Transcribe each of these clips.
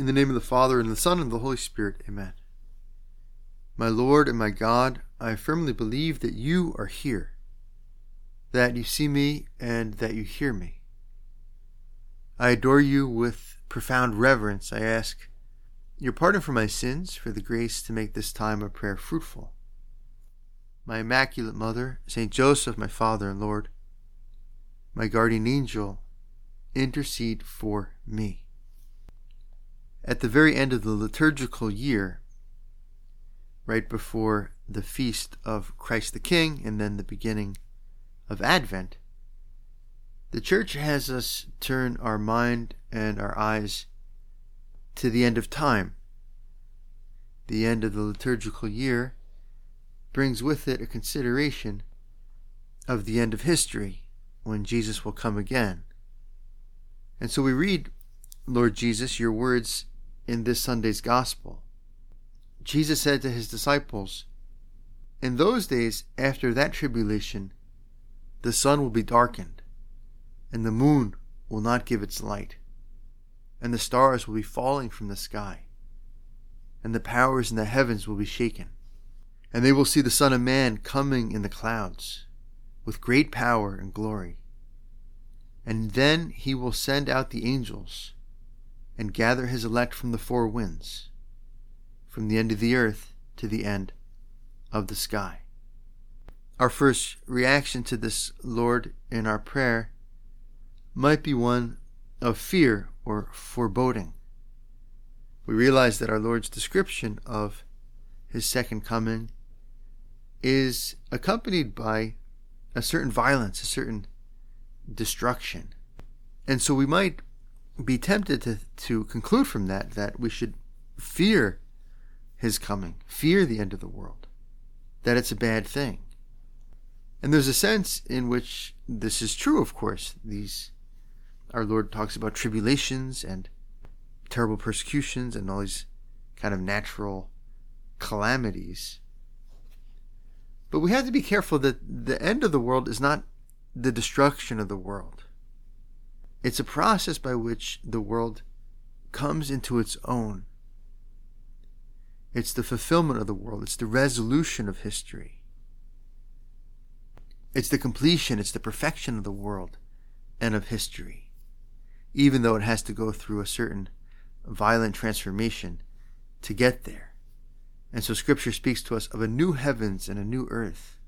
In the name of the Father, and the Son, and the Holy Spirit. Amen. My Lord and my God, I firmly believe that you are here, that you see me, and that you hear me. I adore you with profound reverence. I ask your pardon for my sins, for the grace to make this time of prayer fruitful. My Immaculate Mother, Saint Joseph, my Father and Lord, my guardian angel, intercede for me. At the very end of the liturgical year, right before the feast of Christ the King and then the beginning of Advent, the Church has us turn our mind and our eyes to the end of time. The end of the liturgical year brings with it a consideration of the end of history when Jesus will come again. And so we read, Lord Jesus, your words in this Sunday's Gospel. Jesus said to his disciples, In those days after that tribulation, the sun will be darkened, and the moon will not give its light, and the stars will be falling from the sky, and the powers in the heavens will be shaken. And they will see the Son of Man coming in the clouds with great power and glory. And then he will send out the angels and gather his elect from the four winds, from the end of the earth to the end of the sky. Our first reaction to this, Lord, in our prayer might be one of fear or foreboding. We realize that our Lord's description of his second coming is accompanied by a certain violence, a certain destruction. And so we might be tempted to, to conclude from that that we should fear his coming, fear the end of the world, that it's a bad thing. And there's a sense in which this is true, of course. These our Lord talks about tribulations and terrible persecutions and all these kind of natural calamities. But we have to be careful that the end of the world is not the destruction of the world. It's a process by which the world comes into its own. It's the fulfillment of the world. It's the resolution of history. It's the completion, it's the perfection of the world and of history, even though it has to go through a certain violent transformation to get there. And so Scripture speaks to us of a new heavens and a new earth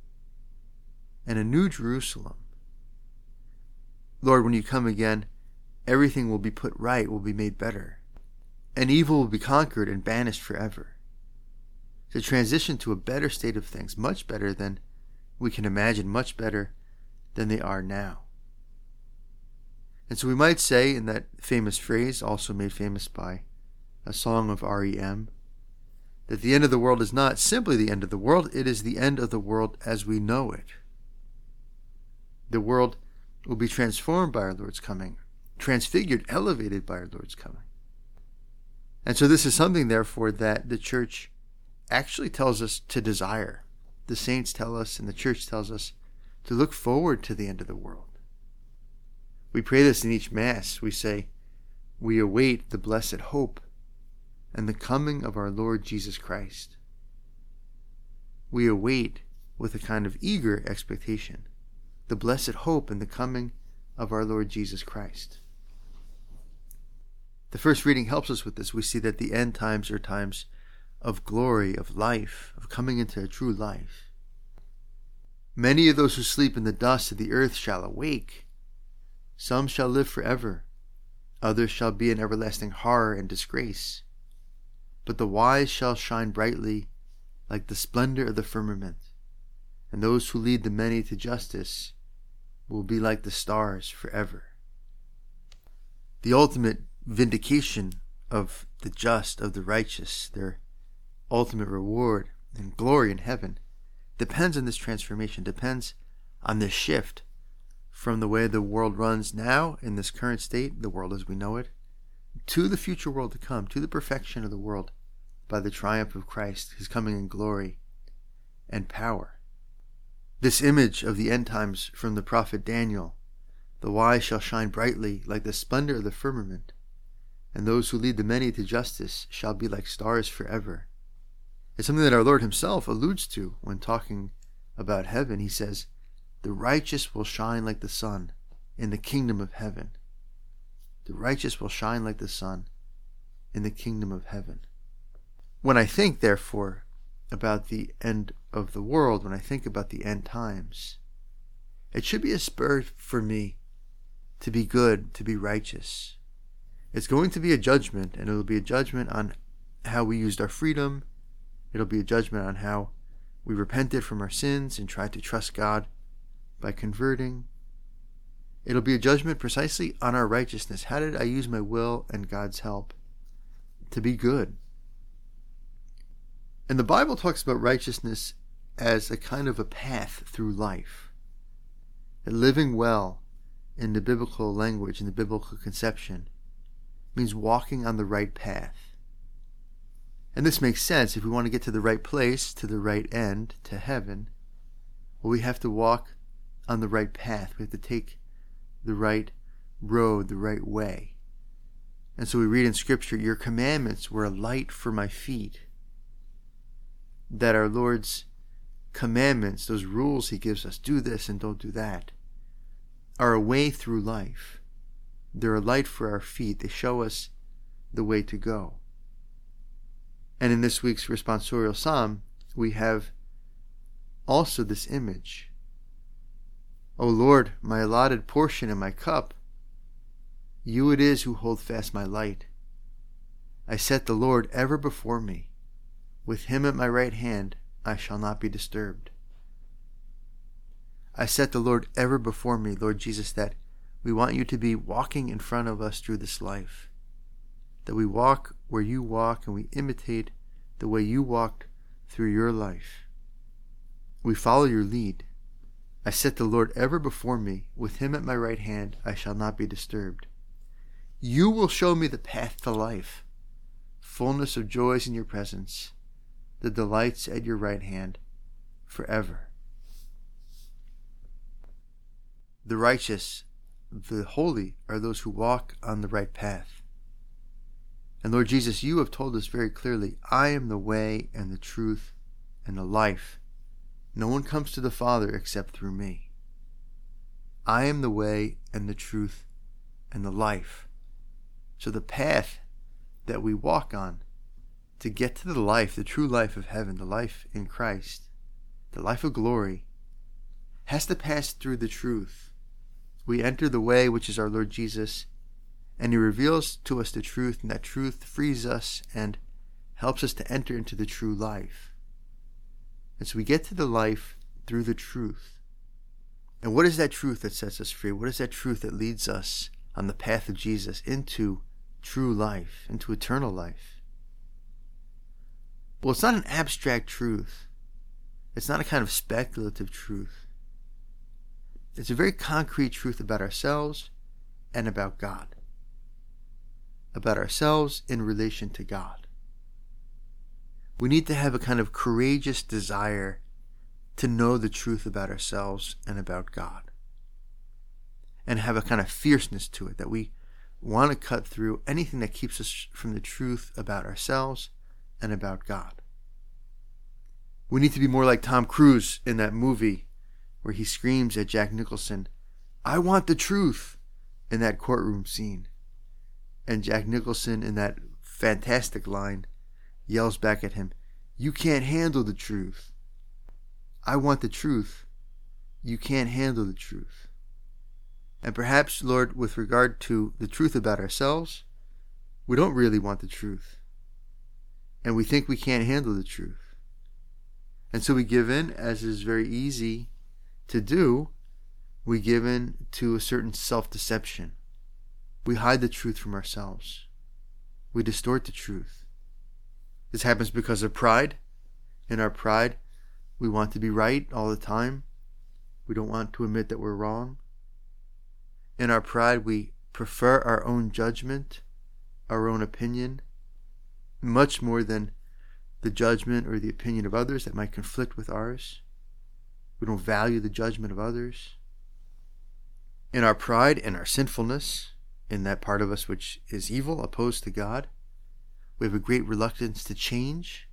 and a new Jerusalem. Lord, when you come again, everything will be put right, will be made better, and evil will be conquered and banished forever. To transition to a better state of things, much better than we can imagine, much better than they are now. And so we might say in that famous phrase, also made famous by a song of REM, that the end of the world is not simply the end of the world, it is the end of the world as we know it. The world will be transformed by our Lord's coming, transfigured, elevated by our Lord's coming. And so, this is something, therefore, that the church actually tells us to desire. The saints tell us, and the church tells us to look forward to the end of the world. We pray this in each Mass. We say, We await the blessed hope and the coming of our Lord Jesus Christ. We await with a kind of eager expectation the blessed hope and the coming of our Lord Jesus Christ. The first reading helps us with this. We see that the end times are times of glory, of life, of coming into a true life. Many of those who sleep in the dust of the earth shall awake. Some shall live forever, others shall be in everlasting horror and disgrace. But the wise shall shine brightly like the splendor of the firmament, and those who lead the many to justice will be like the stars forever. The ultimate vindication of the just, of the righteous, their ultimate reward and glory in heaven, depends on this transformation, depends on this shift from the way the world runs now in this current state, the world as we know it, to the future world to come, to the perfection of the world by the triumph of Christ, his coming in glory and power. This image of the end times from the prophet Daniel, the wise shall shine brightly like the splendor of the firmament, and those who lead the many to justice shall be like stars forever. It's something that our Lord Himself alludes to when talking about heaven. He says, The righteous will shine like the sun in the kingdom of heaven. The righteous will shine like the sun in the kingdom of heaven. When I think, therefore, about the end of the world, when I think about the end times, it should be a spur for me to be good, to be righteous. It's going to be a judgment, and it'll be a judgment on how we used our freedom. It'll be a judgment on how we repented from our sins and tried to trust God by converting. It'll be a judgment precisely on our righteousness. How did I use my will and God's help to be good? And the Bible talks about righteousness as a kind of a path through life. That living well in the biblical language, in the biblical conception, means walking on the right path. And this makes sense if we want to get to the right place, to the right end, to heaven. Well, we have to walk on the right path. We have to take the right road, the right way. And so we read in Scripture, Your commandments were a light for my feet. That our Lord's commandments, those rules He gives us, do this and don't do that, are a way through life. They're a light for our feet. They show us the way to go. And in this week's responsorial psalm, we have also this image. O Lord, my allotted portion and my cup, you it is who hold fast my light. I set the Lord ever before me. With him at my right hand, I shall not be disturbed. I set the Lord ever before me, Lord Jesus, that we want you to be walking in front of us through this life. That we walk where you walk and we imitate the way you walked through your life. We follow your lead. I set the Lord ever before me. With him at my right hand, I shall not be disturbed. You will show me the path to life, fullness of joys in your presence, the delights at your right hand forever. The righteous, the holy, are those who walk on the right path. And Lord Jesus, you have told us very clearly, I am the way and the truth and the life. No one comes to the Father except through me. I am the way and the truth and the life. So the path that we walk on to get to the life, the true life of heaven, the life in Christ, the life of glory, has to pass through the truth we enter the way which is our Lord Jesus, and He reveals to us the truth, and that truth frees us and helps us to enter into the true life. And so we get to the life through the truth. And what is that truth that sets us free? What is that truth that leads us on the path of Jesus into true life, into eternal life? Well, it's not an abstract truth. It's not a kind of speculative truth. It's a very concrete truth about ourselves and about God. About ourselves in relation to God. We need to have a kind of courageous desire to know the truth about ourselves and about God. And have a kind of fierceness to it that we want to cut through anything that keeps us from the truth about ourselves and about God. We need to be more like Tom Cruise in that movie where he screams at Jack Nicholson, I want the truth, in that courtroom scene. And Jack Nicholson, in that fantastic line, yells back at him, You can't handle the truth. I want the truth. You can't handle the truth. And perhaps, Lord, with regard to the truth about ourselves, we don't really want the truth. And we think we can't handle the truth. And so we give in, as is very easy to do, we give in to a certain self deception. We hide the truth from ourselves. We distort the truth. This happens because of pride. In our pride, we want to be right all the time. We don't want to admit that we're wrong. In our pride, we prefer our own judgment, our own opinion, much more than the judgment or the opinion of others that might conflict with ours. We don't value the judgment of others. In our pride and our sinfulness, in that part of us which is evil, opposed to God. We have a great reluctance to change,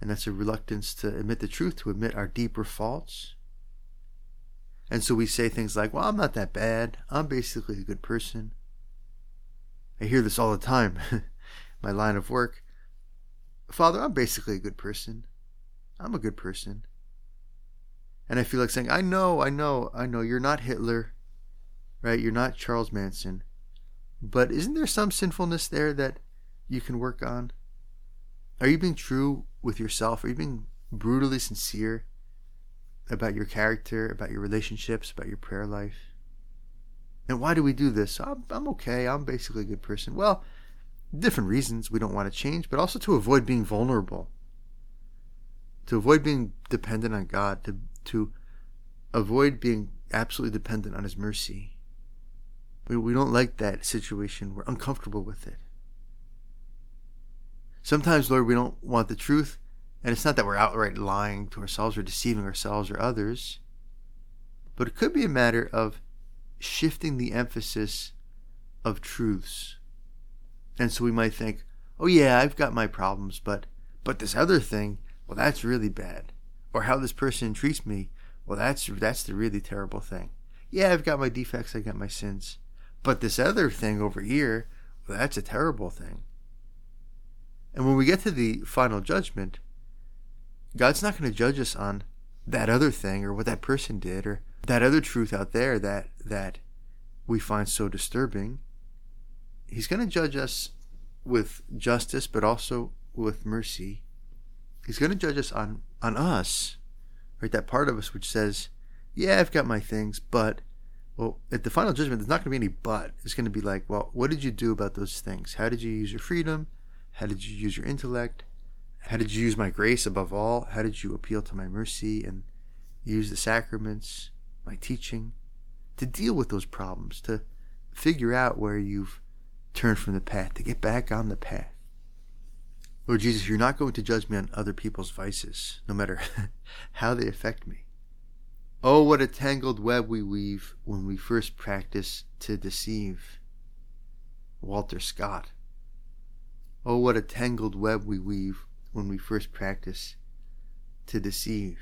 and that's a reluctance to admit the truth, to admit our deeper faults. And so we say things like, Well, I'm not that bad. I'm basically a good person. I hear this all the time, my line of work. Father, I'm basically a good person. I'm a good person. And I feel like saying, I know, I know, I know, you're not Hitler, right? You're not Charles Manson. But isn't there some sinfulness there that you can work on? Are you being true with yourself? Are you being brutally sincere about your character, about your relationships, about your prayer life? And why do we do this? I'm, I'm okay. I'm basically a good person. Well, different reasons we don't want to change, but also to avoid being vulnerable, to avoid being dependent on God, to, to avoid being absolutely dependent on His mercy. We, we don't like that situation. We're uncomfortable with it. Sometimes, Lord, we don't want the truth, and it's not that we're outright lying to ourselves or deceiving ourselves or others, but it could be a matter of shifting the emphasis of truths. And so we might think, oh yeah, I've got my problems, but but this other thing, well that's really bad. Or how this person treats me, well that's that's the really terrible thing. Yeah, I've got my defects, I got my sins. But this other thing over here, well that's a terrible thing. And when we get to the final judgment, God's not going to judge us on that other thing or what that person did or that other truth out there that that we find so disturbing. He's going to judge us with justice, but also with mercy. He's going to judge us on on us, right? That part of us which says, "Yeah, I've got my things, but." Well, at the final judgment, there's not going to be any but. It's going to be like, well, what did you do about those things? How did you use your freedom? How did you use your intellect? How did you use my grace above all? How did you appeal to my mercy and use the sacraments, my teaching, to deal with those problems, to figure out where you've turned from the path, to get back on the path? Lord Jesus, you're not going to judge me on other people's vices, no matter how they affect me. Oh, what a tangled web we weave when we first practice to deceive. Walter Scott. Oh, what a tangled web we weave when we first practice to deceive.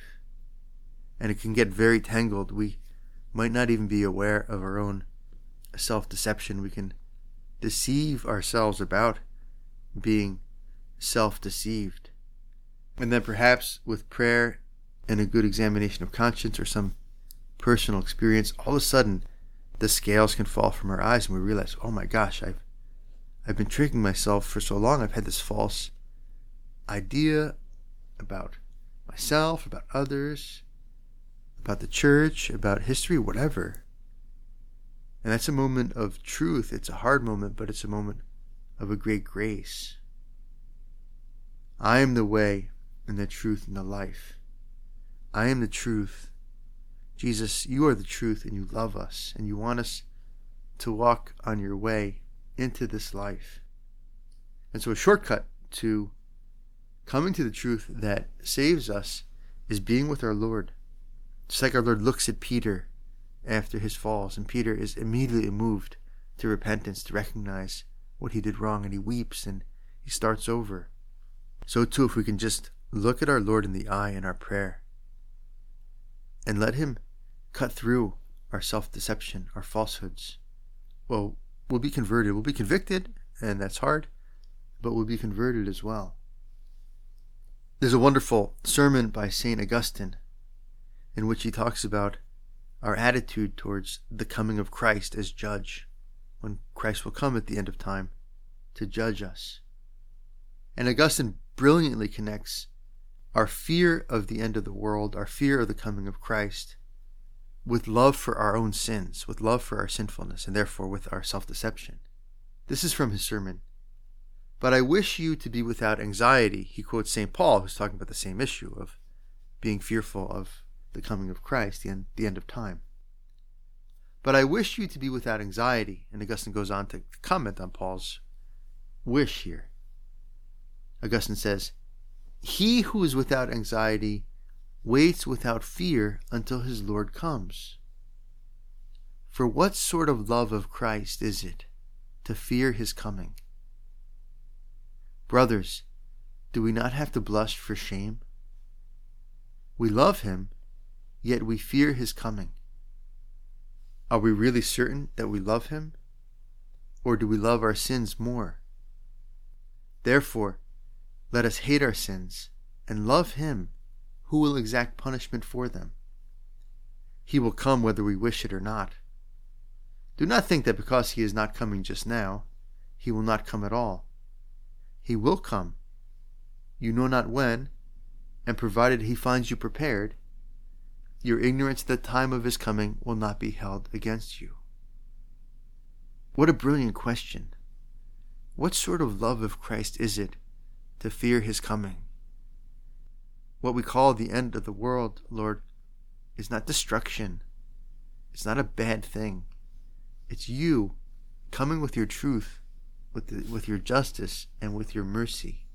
And it can get very tangled. We might not even be aware of our own self deception. We can deceive ourselves about being self deceived. And then perhaps with prayer and a good examination of conscience or some personal experience, all of a sudden the scales can fall from our eyes and we realize, oh my gosh, I've I've been tricking myself for so long. I've had this false idea about myself, about others, about the church, about history, whatever. And that's a moment of truth. It's a hard moment, but it's a moment of a great grace. I am the way and the truth and the life. I am the truth. Jesus, you are the truth and you love us and you want us to walk on your way into this life. And so, a shortcut to coming to the truth that saves us is being with our Lord. Just like our Lord looks at Peter after his falls, and Peter is immediately moved to repentance, to recognize what he did wrong, and he weeps and he starts over. So, too, if we can just look at our Lord in the eye in our prayer and let Him cut through our self deception, our falsehoods, well, we'll be converted. We'll be convicted, and that's hard, but we'll be converted as well. There's a wonderful sermon by St. Augustine in which he talks about our attitude towards the coming of Christ as judge, when Christ will come at the end of time to judge us. And Augustine brilliantly connects our fear of the end of the world, our fear of the coming of Christ, with love for our own sins, with love for our sinfulness, and therefore with our self deception. This is from his sermon. But I wish you to be without anxiety. He quotes St. Paul, who's talking about the same issue of being fearful of the coming of Christ, the end, the end of time. But I wish you to be without anxiety. And Augustine goes on to comment on Paul's wish here. Augustine says, He who is without anxiety waits without fear until his Lord comes. For what sort of love of Christ is it to fear his coming? Brothers, do we not have to blush for shame? We love him, yet we fear his coming. Are we really certain that we love him? Or do we love our sins more? Therefore, let us hate our sins and love him who will exact punishment for them. He will come whether we wish it or not. Do not think that because he is not coming just now, he will not come at all. He will come. You know not when, and provided he finds you prepared, your ignorance at the time of his coming will not be held against you. What a brilliant question. What sort of love of Christ is it to fear his coming? What we call the end of the world, Lord, is not destruction. It's not a bad thing. It's you coming with your truth, with, the, with your justice, and with your mercy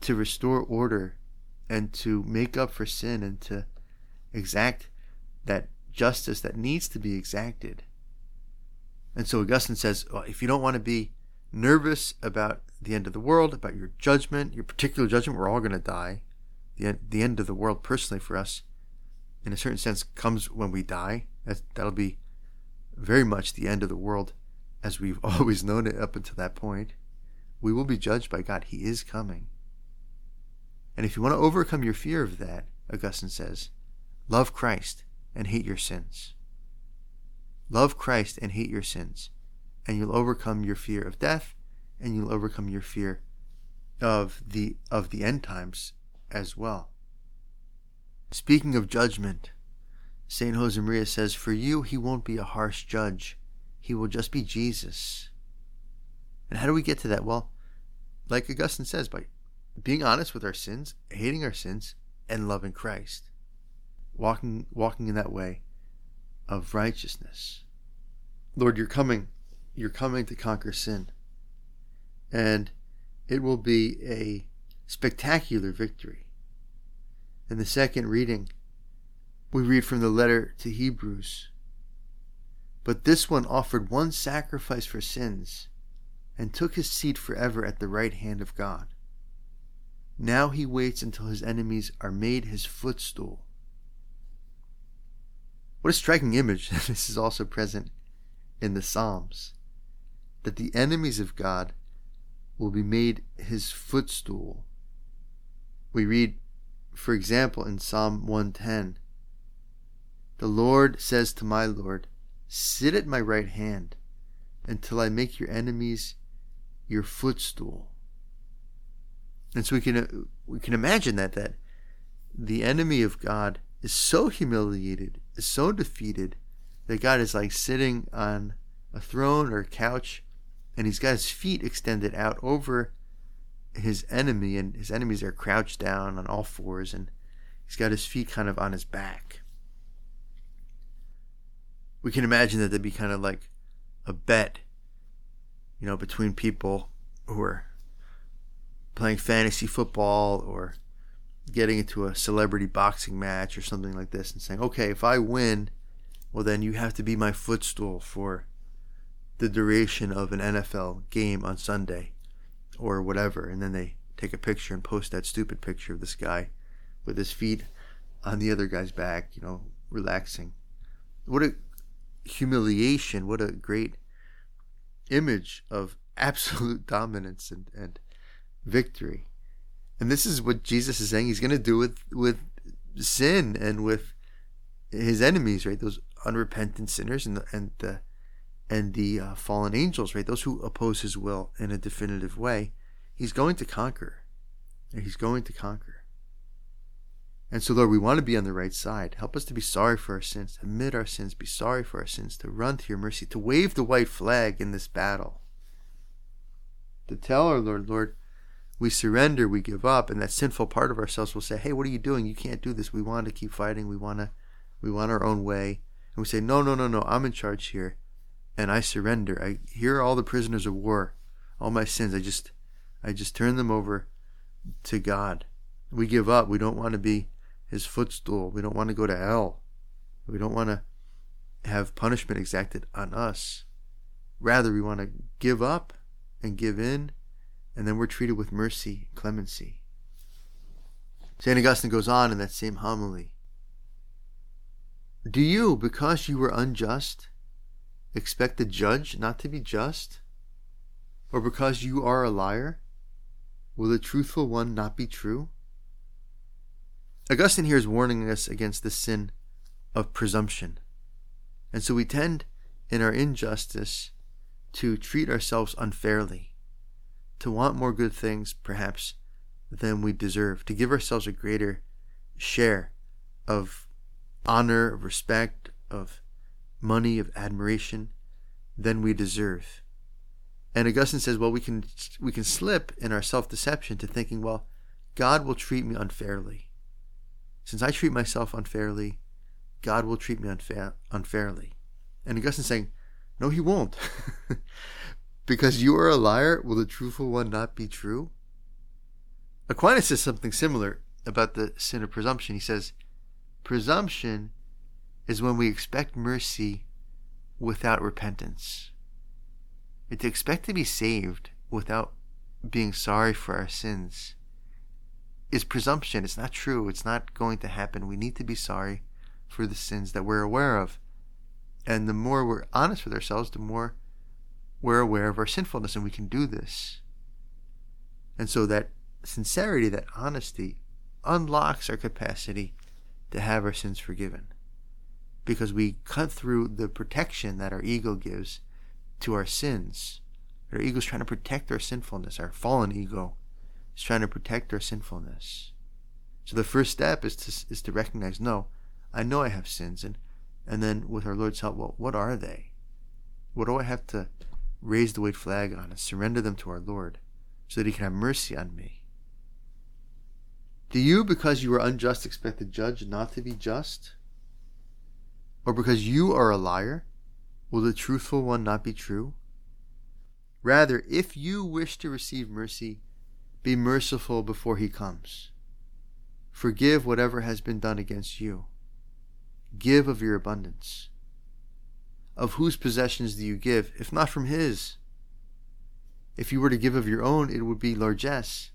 to restore order and to make up for sin and to exact that justice that needs to be exacted. And so Augustine says, well, if you don't want to be nervous about the end of the world, about your judgment, your particular judgment, we're all going to die. The end, the end of the world, personally, for us, in a certain sense, comes when we die. That'll be very much the end of the world as we've always known it up until that point. We will be judged by God. He is coming. And if you want to overcome your fear of that, Augustine says, love Christ and hate your sins. Love Christ and hate your sins, and you'll overcome your fear of death, and you'll overcome your fear of the of the end times as well. Speaking of judgment, St. Josemaria says, For you, he won't be a harsh judge. He will just be Jesus. And how do we get to that? Well, like Augustine says, by being honest with our sins, hating our sins, and loving Christ. Walking walking in that way of righteousness. Lord, you're coming. You're coming to conquer sin. And it will be a spectacular victory. In the second reading, we read from the letter to Hebrews. But this one offered one sacrifice for sins and took his seat forever at the right hand of God. Now he waits until his enemies are made his footstool. What a striking image this is also present in the Psalms that the enemies of God will be made his footstool. We read, for example, in Psalm 110 The Lord says to my Lord, Sit at my right hand until I make your enemies your footstool. And so we can uh, we can imagine that that the enemy of God is so humiliated, is so defeated that God is like sitting on a throne or a couch and he's got his feet extended out over his enemy and his enemies are crouched down on all fours and he's got his feet kind of on his back. We can imagine that there'd be kind of like a bet, you know, between people who are playing fantasy football or getting into a celebrity boxing match or something like this and saying, okay, if I win, well, then you have to be my footstool for the duration of an NFL game on Sunday or whatever. And then they take a picture and post that stupid picture of this guy with his feet on the other guy's back, you know, relaxing. What a humiliation. What a great image of absolute dominance and, and victory. And this is what Jesus is saying he's going to do with with sin and with his enemies, right? Those unrepentant sinners and the, and the and the uh, fallen angels, right? Those who oppose his will in a definitive way. He's going to conquer. He's going to conquer. And so, Lord, we want to be on the right side. Help us to be sorry for our sins, admit our sins, be sorry for our sins, to run to your mercy, to wave the white flag in this battle. To tell our Lord, Lord, we surrender, we give up, and that sinful part of ourselves will say, "Hey, what are you doing? You can't do this. We want to keep fighting. We want to, we want our own way." And we say, "No, no, no, no. I'm in charge here, and I surrender. I here are all the prisoners of war, all my sins. I just, I just turn them over to God. We give up. We don't want to be His footstool. We don't want to go to hell. We don't want to have punishment exacted on us. Rather, we want to give up and give in, and then we're treated with mercy, and clemency. St. Augustine goes on in that same homily Do you, because you were unjust, expect the judge not to be just? Or because you are a liar, will the truthful one not be true? Augustine here is warning us against the sin of presumption. And so we tend, in our injustice, to treat ourselves unfairly, to want more good things, perhaps, than we deserve, to give ourselves a greater share of honor, of respect, of money, of admiration than we deserve. And Augustine says, well, we can we can slip in our self-deception to thinking, well, God will treat me unfairly. Since I treat myself unfairly, God will treat me unfa- unfairly. And Augustine's saying, no, he won't. because you are a liar, will the truthful one not be true? Aquinas says something similar about the sin of presumption. He says, presumption is when we expect mercy without repentance. to expect to be saved without being sorry for our sins is presumption. It's not true. It's not going to happen. We need to be sorry for the sins that we're aware of. And the more we're honest with ourselves, the more we're aware of our sinfulness, and we can do this. And so that sincerity, that honesty, unlocks our capacity to have our sins forgiven. Because we cut through the protection that our ego gives to our sins. Our ego is trying to protect our sinfulness. Our fallen ego is trying to protect our sinfulness. So the first step is to, is to recognize no, I know I have sins, and and then with our Lord's help, well, what are they? What do I have to raise the white flag on and surrender them to our Lord so that He can have mercy on me? Do you, because you are unjust, expect the judge not to be just? Or because you are a liar, will the truthful one not be true? Rather, if you wish to receive mercy, be merciful before he comes. Forgive whatever has been done against you. Give of your abundance. Of whose possessions do you give, if not from his? If you were to give of your own, it would be largesse.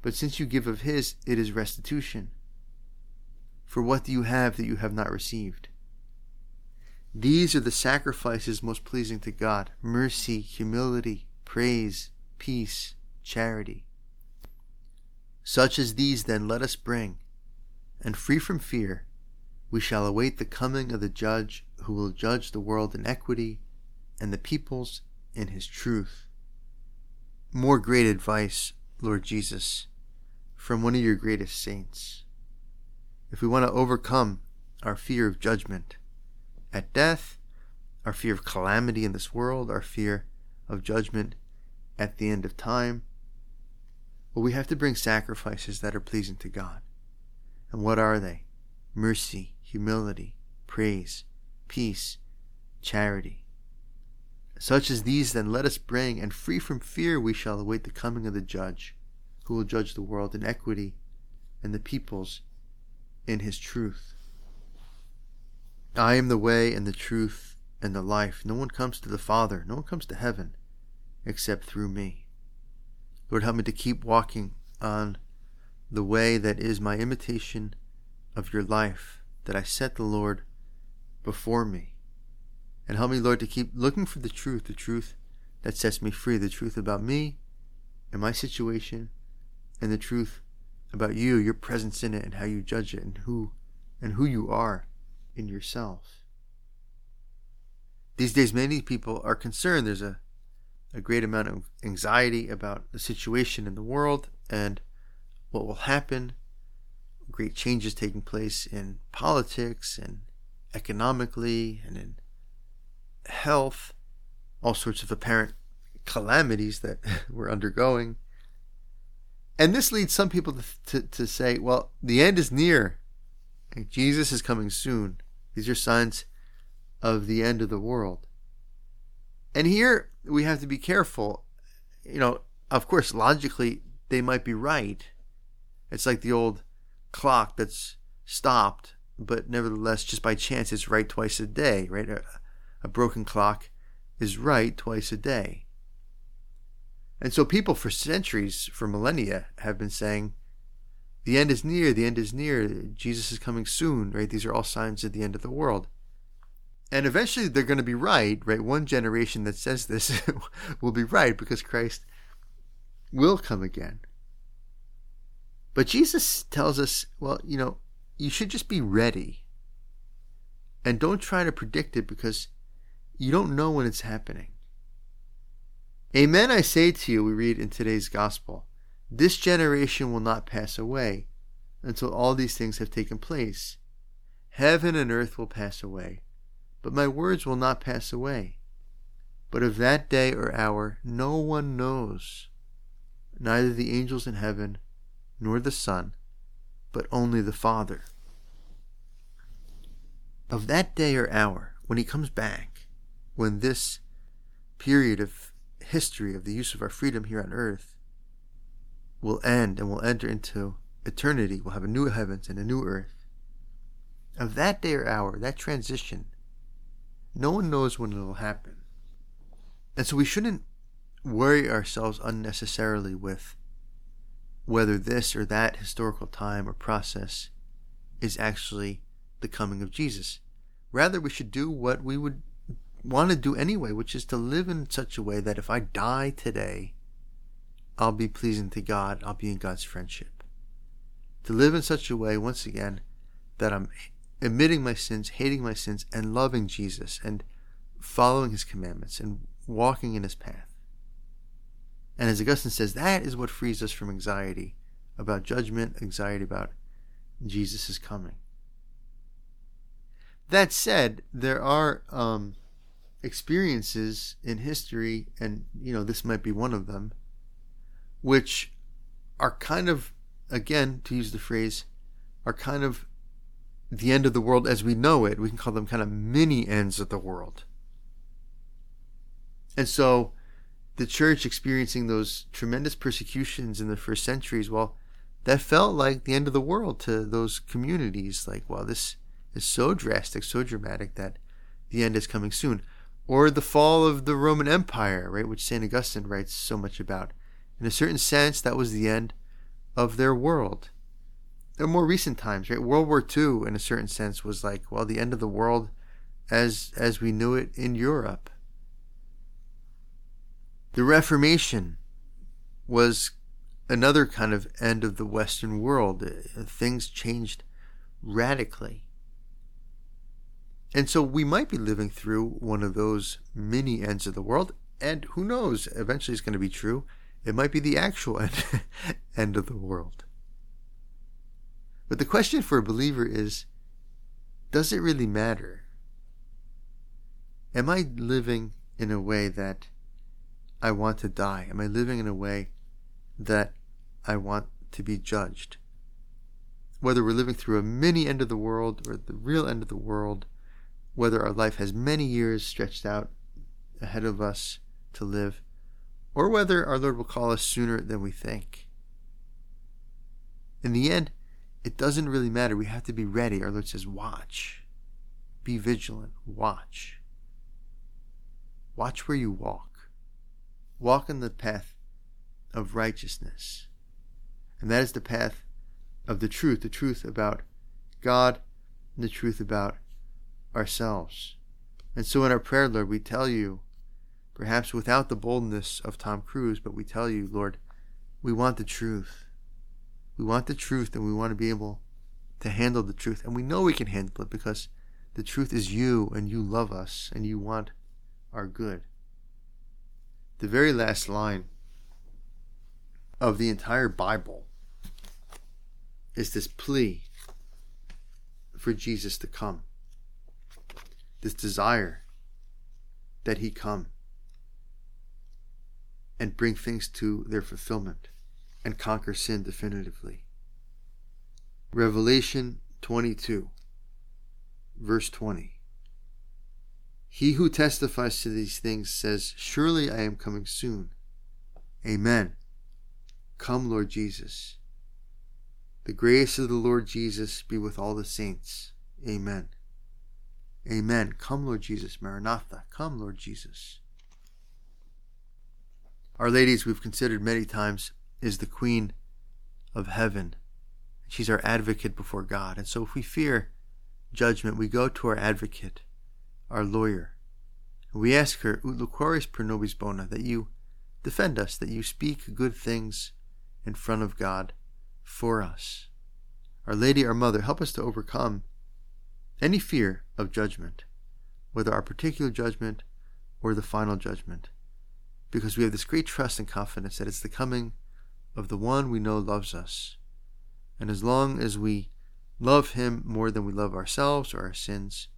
But since you give of his, it is restitution. For what do you have that you have not received? These are the sacrifices most pleasing to God mercy, humility, praise, peace, charity. Such as these, then, let us bring, and free from fear, we shall await the coming of the judge who will judge the world in equity and the peoples in his truth. More great advice, Lord Jesus, from one of your greatest saints. If we want to overcome our fear of judgment at death, our fear of calamity in this world, our fear of judgment at the end of time, well, we have to bring sacrifices that are pleasing to God. And what are they? Mercy, humility, praise, peace, charity. Such as these then let us bring, and free from fear we shall await the coming of the judge, who will judge the world in equity and the peoples in his truth. I am the way and the truth and the life. No one comes to the Father, no one comes to heaven except through me. Lord, help me to keep walking on the way that is my imitation of your life that I set the Lord before me. And help me, Lord, to keep looking for the truth, the truth that sets me free, the truth about me and my situation, and the truth about you, your presence in it, and how you judge it, and who and who you are in yourself. These days, many people are concerned. There's a, a great amount of anxiety about the situation in the world and what will happen great changes taking place in politics and economically and in health, all sorts of apparent calamities that we're undergoing. And this leads some people to, to, to say, well, the end is near. Jesus is coming soon. These are signs of the end of the world. And here we have to be careful. You know, of course, logically, they might be right. It's like the old clock that's stopped but nevertheless, just by chance, it's right twice a day, right? A, broken clock is right twice a day. And so people for centuries, for millennia, have been saying, the end is near, the end is near, Jesus is coming soon, right? These are all signs of the end of the world. And eventually they're going to be right, right? One generation that says this will be right because Christ will come again. But Jesus tells us, well, you know, you should just be ready. And don't try to predict it because you don't know when it's happening. Amen, I say to you, we read in today's gospel, this generation will not pass away until all these things have taken place. Heaven and earth will pass away, but my words will not pass away. But of that day or hour no one knows, neither the angels in heaven nor the Son, but only the Father. Of that day or hour, when he comes back, when this period of history of the use of our freedom here on earth will end and will enter into eternity, we'll have a new heavens and a new earth. Of that day or hour, that transition, no one knows when it will happen. And so we shouldn't worry ourselves unnecessarily with whether this or that historical time or process is actually the coming of Jesus. Rather, we should do what we would want to do anyway, which is to live in such a way that if I die today, I'll be pleasing to God, I'll be in God's friendship. To live in such a way, once again, that I'm admitting my sins, hating my sins, and loving Jesus, and following his commandments, and walking in his path. And as Augustine says, that is what frees us from anxiety about judgment, anxiety about Jesus' coming. That said, there are um, experiences in history, and you know this might be one of them, which are kind of, again, to use the phrase, are kind of the end of the world as we know it. We can call them kind of mini ends of the world. And so the church experiencing those tremendous persecutions in the first centuries, well, that felt like the end of the world to those communities. Like, well, this is so drastic, so dramatic that the end is coming soon. Or the fall of the Roman Empire, right, which St. Augustine writes so much about. In a certain sense, that was the end of their world. In more recent times, right, World War II, in a certain sense, was like, well, the end of the world as as we knew it in Europe. The Reformation was another kind of end of the Western world. Things changed radically. And so we might be living through one of those mini ends of the world, and who knows, eventually it's going to be true. It might be the actual end, end of the world. But the question for a believer is does it really matter? Am I living in a way that I want to die? Am I living in a way that I want to be judged? Whether we're living through a mini end of the world or the real end of the world, whether our life has many years stretched out ahead of us to live, or whether our Lord will call us sooner than we think. In the end, it doesn't really matter. We have to be ready. Our Lord says, watch. Be vigilant. Watch. Watch where you walk walk in the path of righteousness. And that is the path of the truth, the truth about God and the truth about ourselves. And so in our prayer, Lord, we tell you, perhaps without the boldness of Tom Cruise, but we tell you, Lord, we want the truth. We want the truth and we want to be able to handle the truth. And we know we can handle it because the truth is you and you love us and you want our good the very last line of the entire Bible is this plea for Jesus to come, this desire that he come and bring things to their fulfillment and conquer sin definitively. Revelation 22, verse 20. He who testifies to these things says, Surely I am coming soon. Amen. Come, Lord Jesus. The grace of the Lord Jesus be with all the saints. Amen. Amen. Come, Lord Jesus. Maranatha. Come, Lord Jesus. Our Lady, we've considered many times, is the Queen of Heaven. She's our advocate before God. And so if we fear judgment, we go to our advocate, our lawyer. We ask her, Ut loquaris per nobis bona, that you defend us, that you speak good things in front of God for us. Our Lady, our Mother, help us to overcome any fear of judgment, whether our particular judgment or the final judgment, because we have this great trust and confidence that it's the coming of the one we know loves us. And as long as we love him more than we love ourselves or our sins,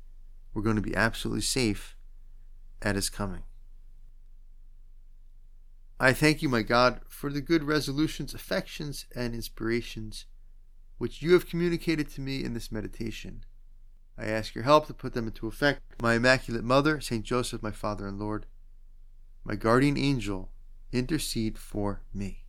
we're going to be absolutely safe at his coming. I thank you, my God, for the good resolutions, affections, and inspirations which you have communicated to me in this meditation. I ask your help to put them into effect. My Immaculate Mother, Saint Joseph, my Father and Lord, my guardian angel, intercede for me.